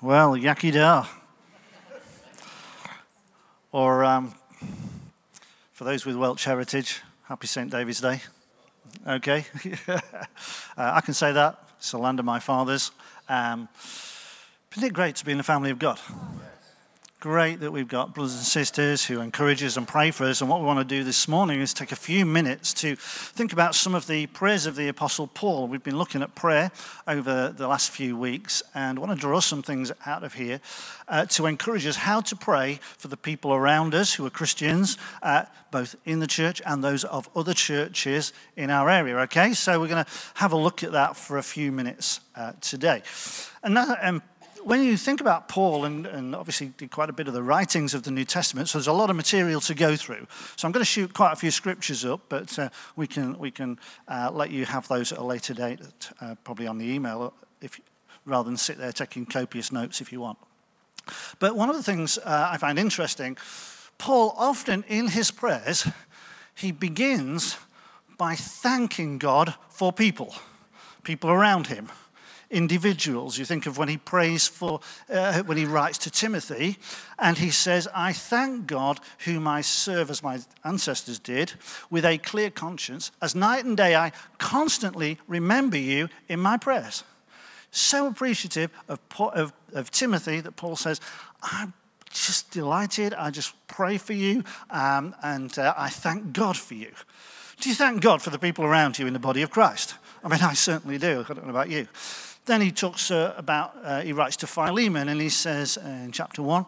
Well, Iechyd da. or um, for those with Welsh heritage, happy St. David's Day. Okay. uh, I can say that. It's the land of my fathers. Um, isn't it great to be in the family of God? Great that we've got brothers and sisters who encourage us and pray for us. And what we want to do this morning is take a few minutes to think about some of the prayers of the Apostle Paul. We've been looking at prayer over the last few weeks, and want to draw some things out of here uh, to encourage us how to pray for the people around us who are Christians, uh, both in the church and those of other churches in our area. Okay, so we're going to have a look at that for a few minutes uh, today. Um, when you think about Paul, and, and, obviously did quite a bit of the writings of the New Testament, so there's a lot of material to go through. So I'm going to shoot quite a few scriptures up, but uh, we can, we can uh, let you have those at a later date, uh, probably on the email, if, rather than sit there taking copious notes if you want. But one of the things uh, I find interesting, Paul often in his prayers, he begins by thanking God for people, people around him individuals. You think of when he prays for, uh, when he writes to Timothy, and he says, I thank God whom I serve as my ancestors did, with a clear conscience, as night and day I constantly remember you in my prayers. So appreciative of, of, of Timothy that Paul says, I'm just delighted. I just pray for you, um, and uh, I thank God for you. Do you thank God for the people around you in the body of Christ? I mean, I certainly do. I don't know about you. Then he talks uh, about, uh, he writes to Philemon and he says in chapter 1,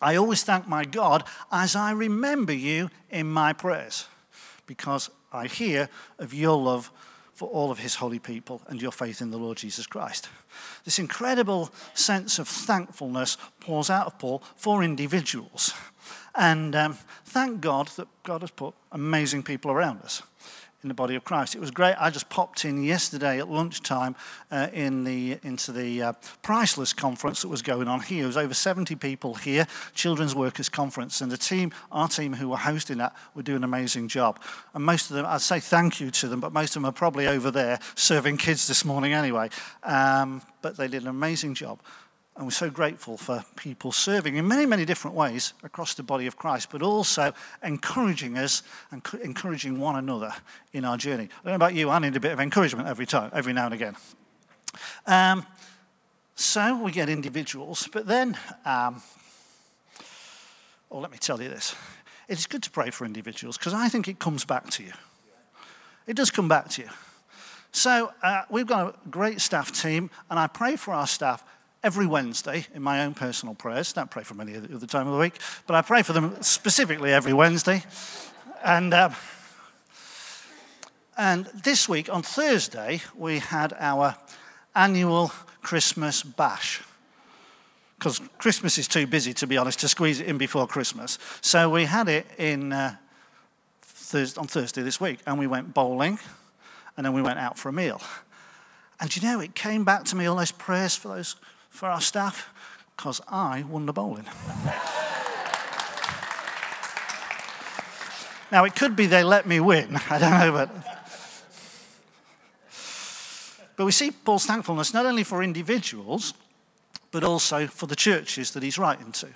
I always thank my God as I remember you in my prayers, because I hear of your love for all of his holy people and your faith in the Lord Jesus Christ. This incredible sense of thankfulness pours out of Paul for individuals. And um, thank God that God has put amazing people around us in the body of Christ. It was great. I just popped in yesterday at lunchtime uh, in the, into the uh, Priceless conference that was going on here. There was over 70 people here, Children's Workers Conference, and the team, our team who were hosting that, were doing an amazing job. And most of them, I'd say thank you to them, but most of them are probably over there serving kids this morning anyway. Um, but they did an amazing job. And we're so grateful for people serving in many, many different ways across the body of Christ, but also encouraging us and encouraging one another in our journey. I don't know about you, I need a bit of encouragement every time, every now and again. Um, so we get individuals, but then, um, well, let me tell you this. It's good to pray for individuals because I think it comes back to you. It does come back to you. So uh, we've got a great staff team, and I pray for our staff every Wednesday in my own personal prayers. Don't pray for them any other time of the week, but I pray for them specifically every Wednesday. And, uh, and this week, on Thursday, we had our annual Christmas bash. Because Christmas is too busy, to be honest, to squeeze it in before Christmas. So we had it in, uh, Thursday, on Thursday this week, and we went bowling, and then we went out for a meal. And you know, it came back to me all those prayers for those for our staff? Because I won the bowling. now, it could be they let me win. I don't know, but. But we see Paul's thankfulness not only for individuals, but also for the churches that he's writing to.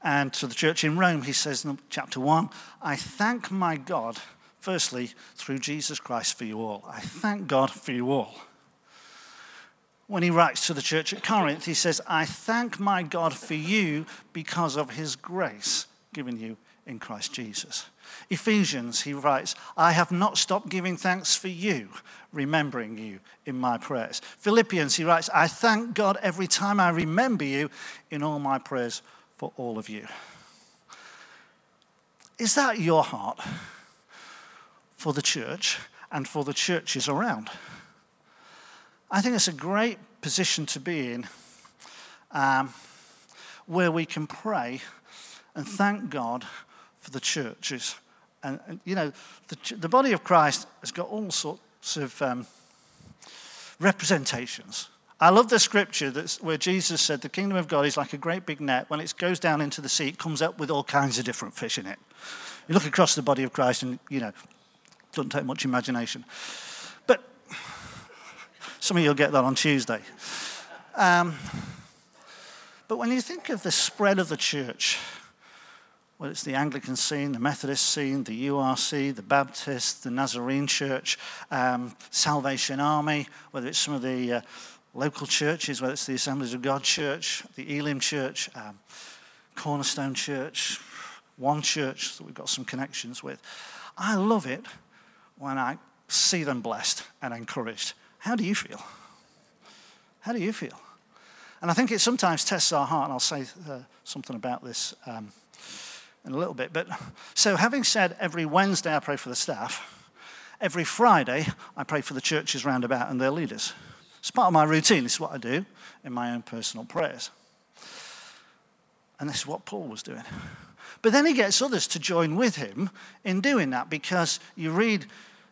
And to the church in Rome, he says in chapter 1 I thank my God, firstly, through Jesus Christ for you all. I thank God for you all when he writes to the church at Corinth, he says, I thank my God for you because of his grace given you in Christ Jesus. Ephesians, he writes, I have not stopped giving thanks for you, remembering you in my prayers. Philippians, he writes, I thank God every time I remember you in all my prayers for all of you. Is that your heart for the church and for the churches around? I think it's a great position to be in um, where we can pray and thank God for the churches. And, and you know, the, the, body of Christ has got all sorts of um, representations. I love the scripture that's where Jesus said the kingdom of God is like a great big net. When it goes down into the sea, it comes up with all kinds of different fish in it. You look across the body of Christ and, you know, doesn't take much imagination. Some of you will get that on Tuesday. Um, But when you think of the spread of the church, whether it's the Anglican scene, the Methodist scene, the URC, the Baptist, the Nazarene Church, um, Salvation Army, whether it's some of the uh, local churches, whether it's the Assemblies of God Church, the Elim Church, um, Cornerstone Church, One Church that we've got some connections with. I love it when I see them blessed and encouraged. How do you feel? How do you feel? And I think it sometimes tests our heart, and I'll say uh, something about this um, in a little bit. But so, having said every Wednesday I pray for the staff, every Friday I pray for the churches round about and their leaders. It's part of my routine. This is what I do in my own personal prayers. And this is what Paul was doing. But then he gets others to join with him in doing that because you read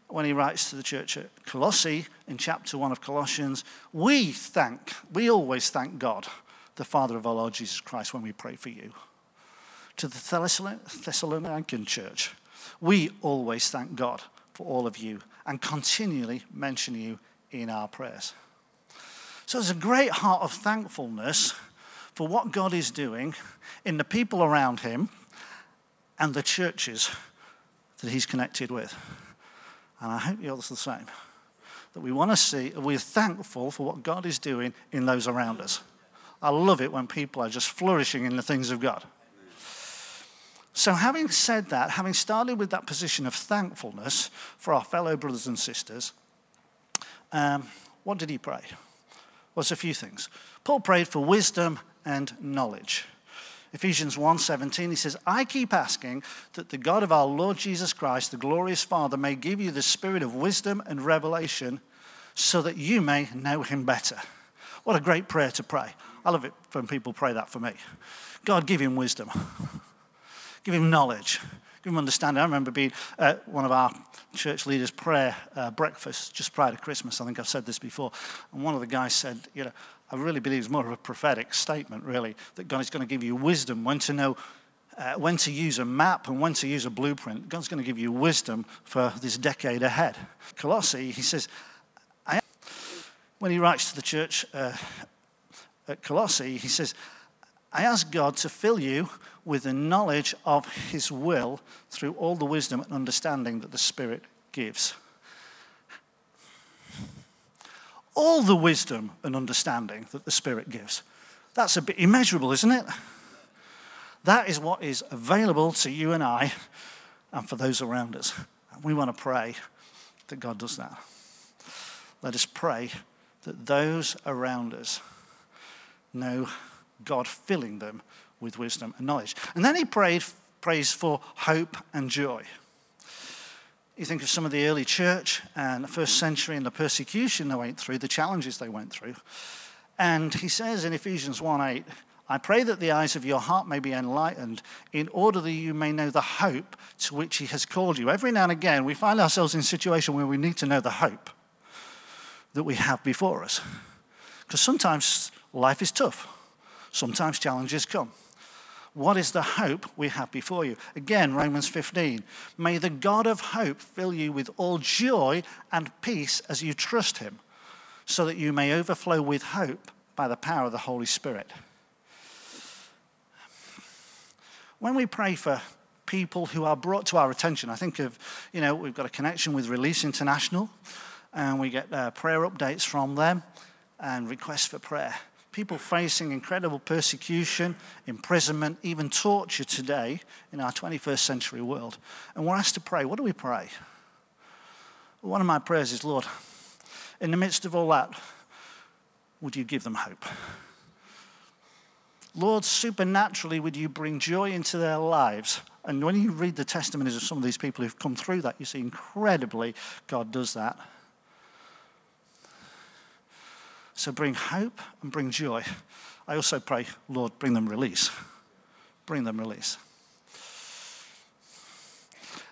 when he writes to the church at Colossae in chapter 1 of Colossians, we thank, we always thank God, the Father of our Lord Jesus Christ, when we pray for you. To the Thessalonican church, we always thank God for all of you and continually mention you in our prayers. So there's a great heart of thankfulness for what God is doing in the people around him and the churches that he's connected with. And I hope you're the same. That we want to see, we're thankful for what God is doing in those around us. I love it when people are just flourishing in the things of God. So, having said that, having started with that position of thankfulness for our fellow brothers and sisters, um, what did he pray? Well, it's a few things. Paul prayed for wisdom and knowledge. Ephesians 1:17 he says, "I keep asking that the God of our Lord Jesus Christ, the glorious Father, may give you the spirit of wisdom and revelation so that you may know him better." What a great prayer to pray. I love it when people pray that for me. God, give him wisdom. give him knowledge. Give him understanding. I remember being at one of our church leaders' prayer uh, breakfasts just prior to Christmas. I think I've said this before. And one of the guys said, you know, I really believe it's more of a prophetic statement, really, that God is going to give you wisdom when to know uh, when to use a map and when to use a blueprint. God's going to give you wisdom for this decade ahead. Colossae, he says, when he writes to the church uh, at Colossae, he says, I ask God to fill you with the knowledge of his will through all the wisdom and understanding that the Spirit gives. all the wisdom and understanding that the Spirit gives. That's a bit immeasurable, isn't it? That is what is available to you and I and for those around us. And we want to pray that God does that. Let us pray that those around us know God filling them with wisdom and knowledge. And then he prayed, prays for hope and joy. You think of some of the early church and the first century and the persecution they went through, the challenges they went through. And he says in Ephesians 1 8, I pray that the eyes of your heart may be enlightened in order that you may know the hope to which he has called you. Every now and again, we find ourselves in a situation where we need to know the hope that we have before us. Because sometimes life is tough, sometimes challenges come. What is the hope we have before you? Again, Romans 15. May the God of hope fill you with all joy and peace as you trust him, so that you may overflow with hope by the power of the Holy Spirit. When we pray for people who are brought to our attention, I think of, you know, we've got a connection with Release International, and we get uh, prayer updates from them and requests for prayer people facing incredible persecution, imprisonment, even torture today in our 21st century world. And we're asked to pray. What do we pray? One of my prayers is, Lord, in the midst of all that, would you give them hope? Lord, supernaturally, would you bring joy into their lives? And when you read the testimonies of some of these people who've come through that, you see incredibly God does that. So bring hope and bring joy. I also pray, Lord, bring them release. Bring them release.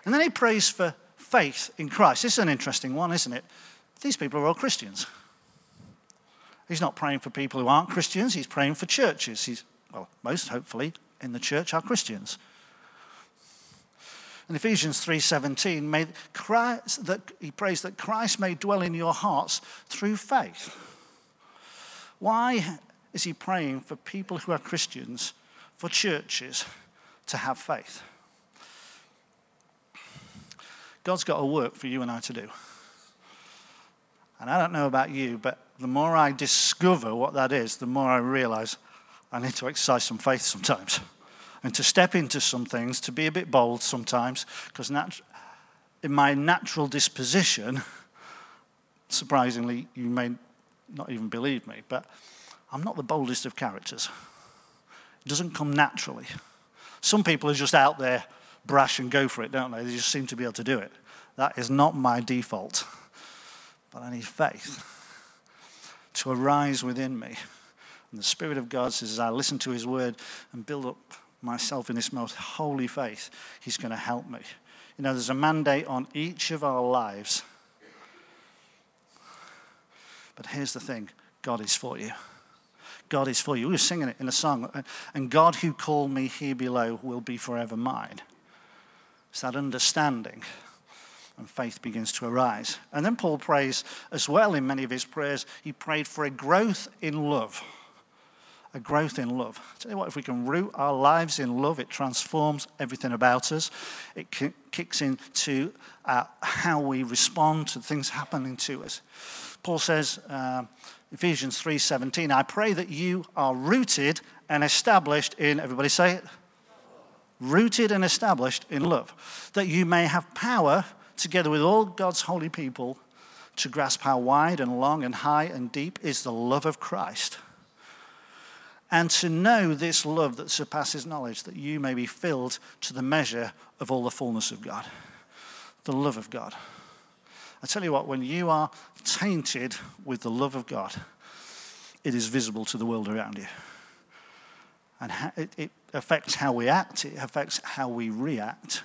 And then he prays for faith in Christ. This is an interesting one, isn't it? These people are all Christians. He's not praying for people who aren't Christians, he's praying for churches. He's, well, most hopefully in the church are Christians. In Ephesians 3:17, may Christ, that he prays that Christ may dwell in your hearts through faith. Why is he praying for people who are Christians, for churches to have faith? God's got a work for you and I to do. And I don't know about you, but the more I discover what that is, the more I realize I need to exercise some faith sometimes and to step into some things, to be a bit bold sometimes, because nat- in my natural disposition, surprisingly, you may not even believe me, but I'm not the boldest of characters. It doesn't come naturally. Some people are just out there brash and go for it, don't they? They just seem to be able to do it. That is not my default. But I need faith to arise within me. And the Spirit of God says, as I listen to His word and build up myself in this most holy faith, He's going to help me. You know, there's a mandate on each of our lives. But here's the thing God is for you. God is for you. We were singing it in a song. And God who called me here below will be forever mine. It's that understanding. And faith begins to arise. And then Paul prays as well in many of his prayers. He prayed for a growth in love a growth in love. I tell you what, if we can root our lives in love, it transforms everything about us. It kicks into uh, how we respond to things happening to us. Paul says, uh, Ephesians 3:17, I pray that you are rooted and established in, everybody say it, rooted and established in love, that you may have power together with all God's holy people to grasp how wide and long and high and deep is the love of Christ and to know this love that surpasses knowledge, that you may be filled to the measure of all the fullness of God. The love of God. I tell you what, when you are tainted with the love of God, it is visible to the world around you. And it affects how we act, it affects how we react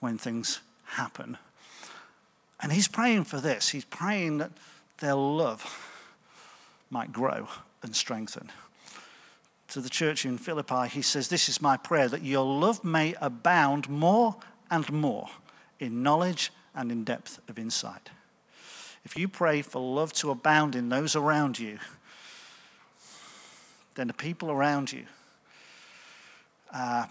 when things happen. And he's praying for this. He's praying that their love might grow and strengthen to the church in Philippi, he says, This is my prayer, that your love may abound more and more in knowledge and in depth of insight. If you pray for love to abound in those around you, then the people around you uh,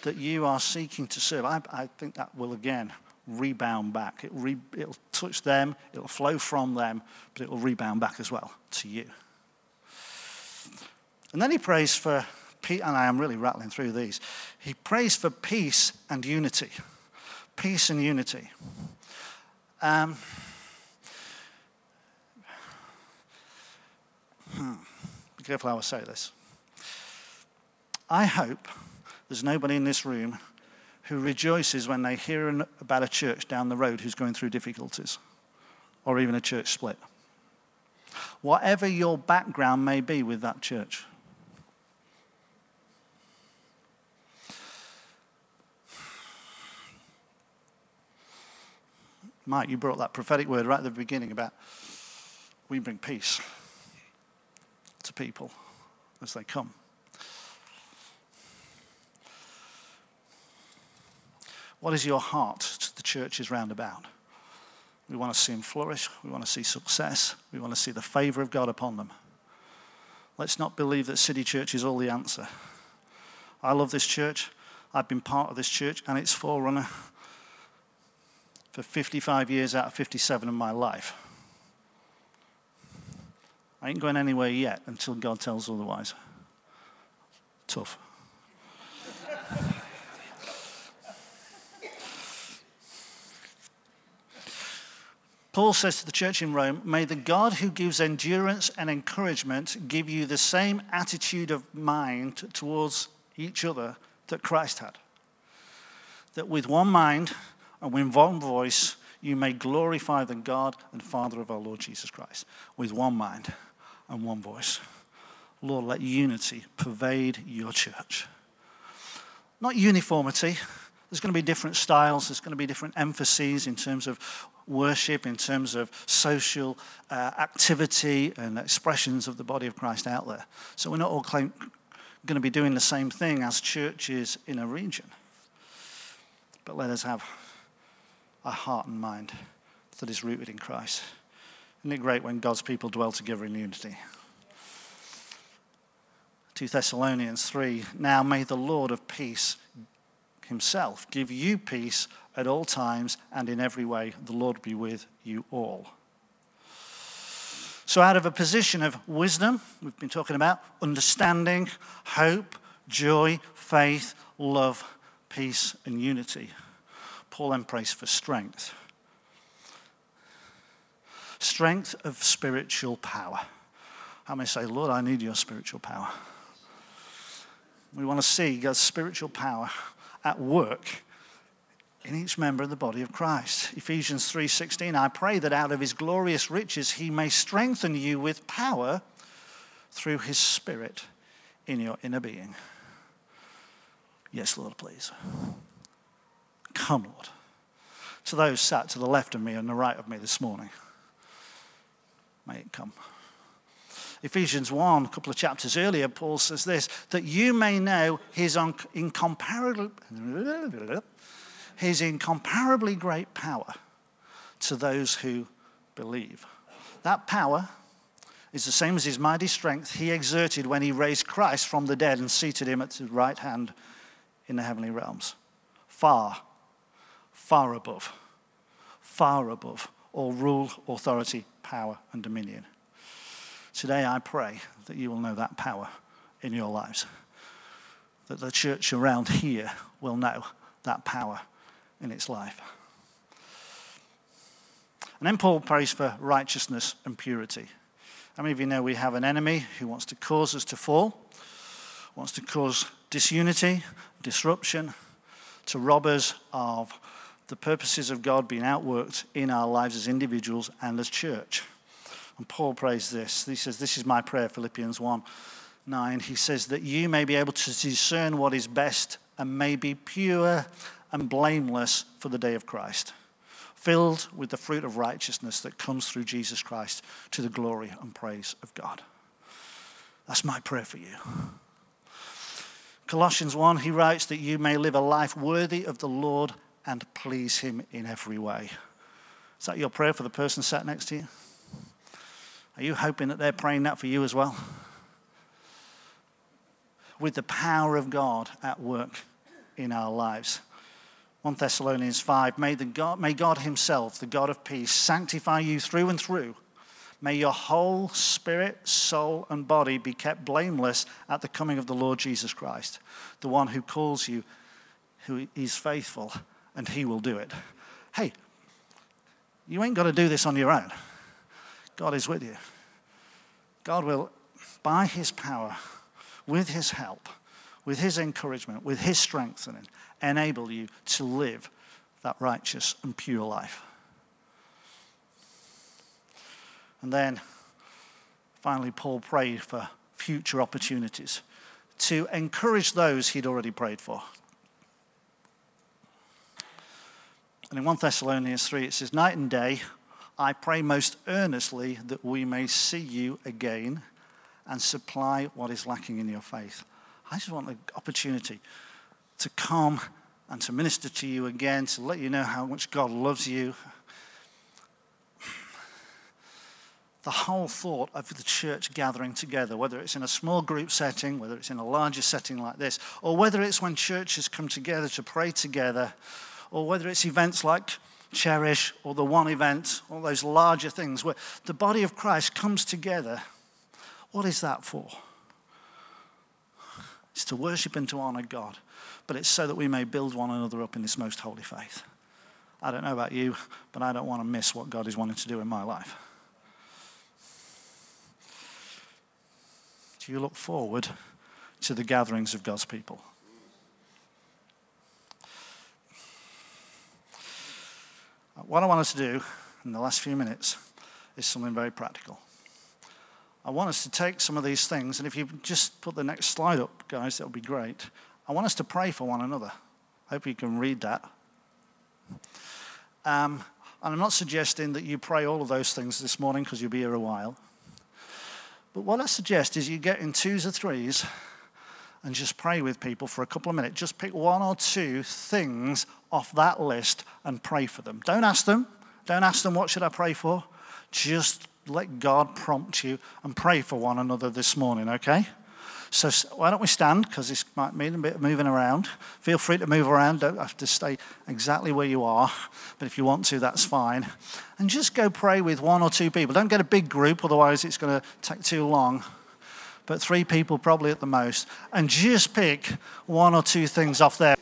that you are seeking to serve, I, I, think that will again rebound back. It re, it'll touch them, it'll flow from them, but it will rebound back as well to you. And then he prays for, and I am really rattling through these. He prays for peace and unity. Peace and unity. Um, say this. I hope there's nobody in this room who rejoices when they hear about a church down the road who's going through difficulties or even a church split. Whatever your background may be with that church. Mike, you brought that prophetic word right at the beginning about we bring peace to people as they come. What is your heart to the churches round about? We want to see them flourish. We want to see success. We want to see the favor of God upon them. Let's not believe that City Church is all the answer. I love this church. I've been part of this church and its forerunner for 55 years out of 57 of my life. I ain't going anywhere yet until God tells otherwise. Tough. Paul says to the church in Rome, May the God who gives endurance and encouragement give you the same attitude of mind towards each other that Christ had. That with one mind and with one voice you may glorify the God and Father of our Lord Jesus Christ with one mind and one voice. Lord, let unity pervade your church. Not uniformity. There's going to be different styles, there's going to be different emphases in terms of worship, in terms of social uh, activity and expressions of the body of Christ out there. So we're not all claim, going to be doing the same thing as churches in a region. But let us have a heart and mind that is rooted in Christ. Isn't it great when God's people dwell together in unity? 2 Thessalonians 3 Now may the Lord of peace himself give you peace at all times and in every way. The Lord be with you all. So, out of a position of wisdom, we've been talking about understanding, hope, joy, faith, love, peace, and unity, Paul then prays for strength. Strength of spiritual power. I may say, Lord, I need your spiritual power? We want to see God's spiritual power at work in each member of the body of Christ. Ephesians 3:16 I pray that out of his glorious riches he may strengthen you with power through his spirit in your inner being. Yes, Lord, please. Come, Lord. To those sat to the left of me and the right of me this morning, may it come. Ephesians 1, a couple of chapters earlier, Paul says this that you may know his incomparable his incomparably great power to those who believe. That power is the same as his mighty strength he exerted when he raised Christ from the dead and seated him at his right hand in the heavenly realms. Far, far above, far above all rule, authority, power, and dominion. Today I pray that you will know that power in your lives, that the church around here will know that power in its life. And then Paul prays for righteousness and purity. How many of you know we have an enemy who wants to cause us to fall, wants to cause disunity, disruption, to rob us of the purposes of God being outworked in our lives as individuals and as church? And Paul prays this. He says, This is my prayer, Philippians 1 9. He says, That you may be able to discern what is best and may be pure and blameless for the day of Christ, filled with the fruit of righteousness that comes through Jesus Christ to the glory and praise of God. That's my prayer for you. Colossians 1, he writes that you may live a life worthy of the Lord and please him in every way. Is that your prayer for the person sat next to you? Are you hoping that they're praying that for you as well? With the power of God at work in our lives. 1 Thessalonians 5 may, the God, may God Himself, the God of peace, sanctify you through and through. May your whole spirit, soul, and body be kept blameless at the coming of the Lord Jesus Christ, the one who calls you, who is faithful, and He will do it. Hey, you ain't got to do this on your own. God is with you. God will, by His power, with His help, with His encouragement, with His strengthening, enable you to live that righteous and pure life. And then finally, Paul prayed for future opportunities to encourage those he'd already prayed for. And in 1 Thessalonians 3, it says, Night and day, I pray most earnestly that we may see you again and supply what is lacking in your faith. I just want the opportunity to come and to minister to you again, to let you know how much God loves you. The whole thought of the church gathering together, whether it's in a small group setting, whether it's in a larger setting like this, or whether it's when churches come together to pray together, or whether it's events like Cherish or the One event, all those larger things where the body of Christ comes together. What is that for? It's to worship and to honor God, but it's so that we may build one another up in this most holy faith. I don't know about you, but I don't want to miss what God is wanting to do in my life. Do you look forward to the gatherings of God's people? What I want us to do in the last few minutes is something very practical. I want us to take some of these things, and if you just put the next slide up, guys, that would be great. I want us to pray for one another. I hope you can read that. Um, and I'm not suggesting that you pray all of those things this morning because you'll be here a while. But what I suggest is you get in twos or threes and just pray with people for a couple of minutes. Just pick one or two things off that list and pray for them. Don't ask them. Don't ask them, what should I pray for? Just let God prompt you and pray for one another this morning, okay? So why don't we stand? Because this might mean a bit of moving around. Feel free to move around. Don't have to stay exactly where you are. But if you want to, that's fine. And just go pray with one or two people. Don't get a big group, otherwise it's going to take too long. But three people probably at the most. And just pick one or two things off there.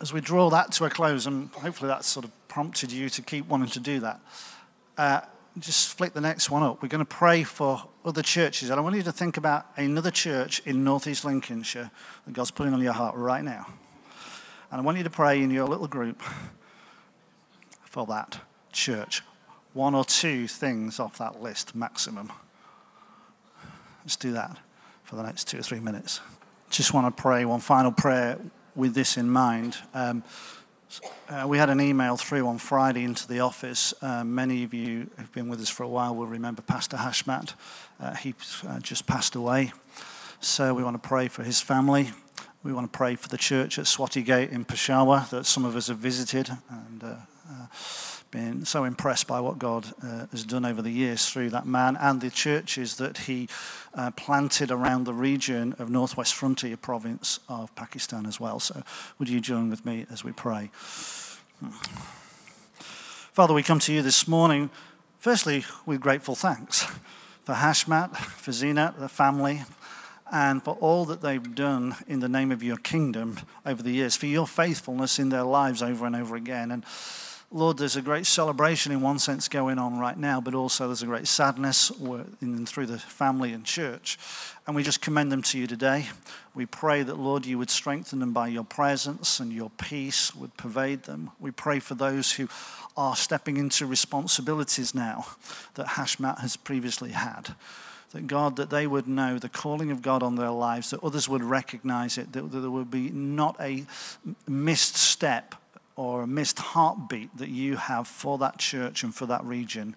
As we draw that to a close, and hopefully that's sort of prompted you to keep wanting to do that. Uh, just flick the next one up. We're going to pray for other churches. And I want you to think about another church in northeast Lincolnshire that God's putting on your heart right now. And I want you to pray in your little group for that church. One or two things off that list, maximum. Let's do that for the next two or three minutes. Just want to pray one final prayer with this in mind. Um, uh, we had an email through on Friday into the office. Uh, many of you who've been with us for a while will remember Pastor Hashmat. Uh, he uh, just passed away. So we want to pray for his family. We want to pray for the church at Swati Gate in Peshawar that some of us have visited and uh, uh, been so impressed by what God uh, has done over the years through that man and the churches that he uh, planted around the region of Northwest Frontier province of Pakistan as well. So, would you join with me as we pray? Father, we come to you this morning, firstly, with grateful thanks for Hashmat, for Zinat, the family, and for all that they've done in the name of your kingdom over the years, for your faithfulness in their lives over and over again. And Lord, there's a great celebration in one sense going on right now, but also there's a great sadness in, through the family and church. And we just commend them to you today. We pray that, Lord, you would strengthen them by your presence and your peace would pervade them. We pray for those who are stepping into responsibilities now that Hashmat has previously had that God, that they would know the calling of God on their lives, that others would recognize it, that, that there would be not a missed step or a missed heartbeat that you have for that church and for that region.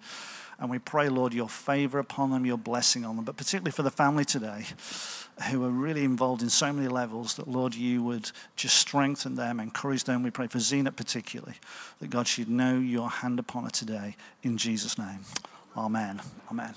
And we pray, Lord, your favor upon them, your blessing on them, but particularly for the family today who are really involved in so many levels, that, Lord, you would just strengthen them, encourage them. We pray for Zena particularly, that God should know your hand upon her today. In Jesus' name. Amen. Amen.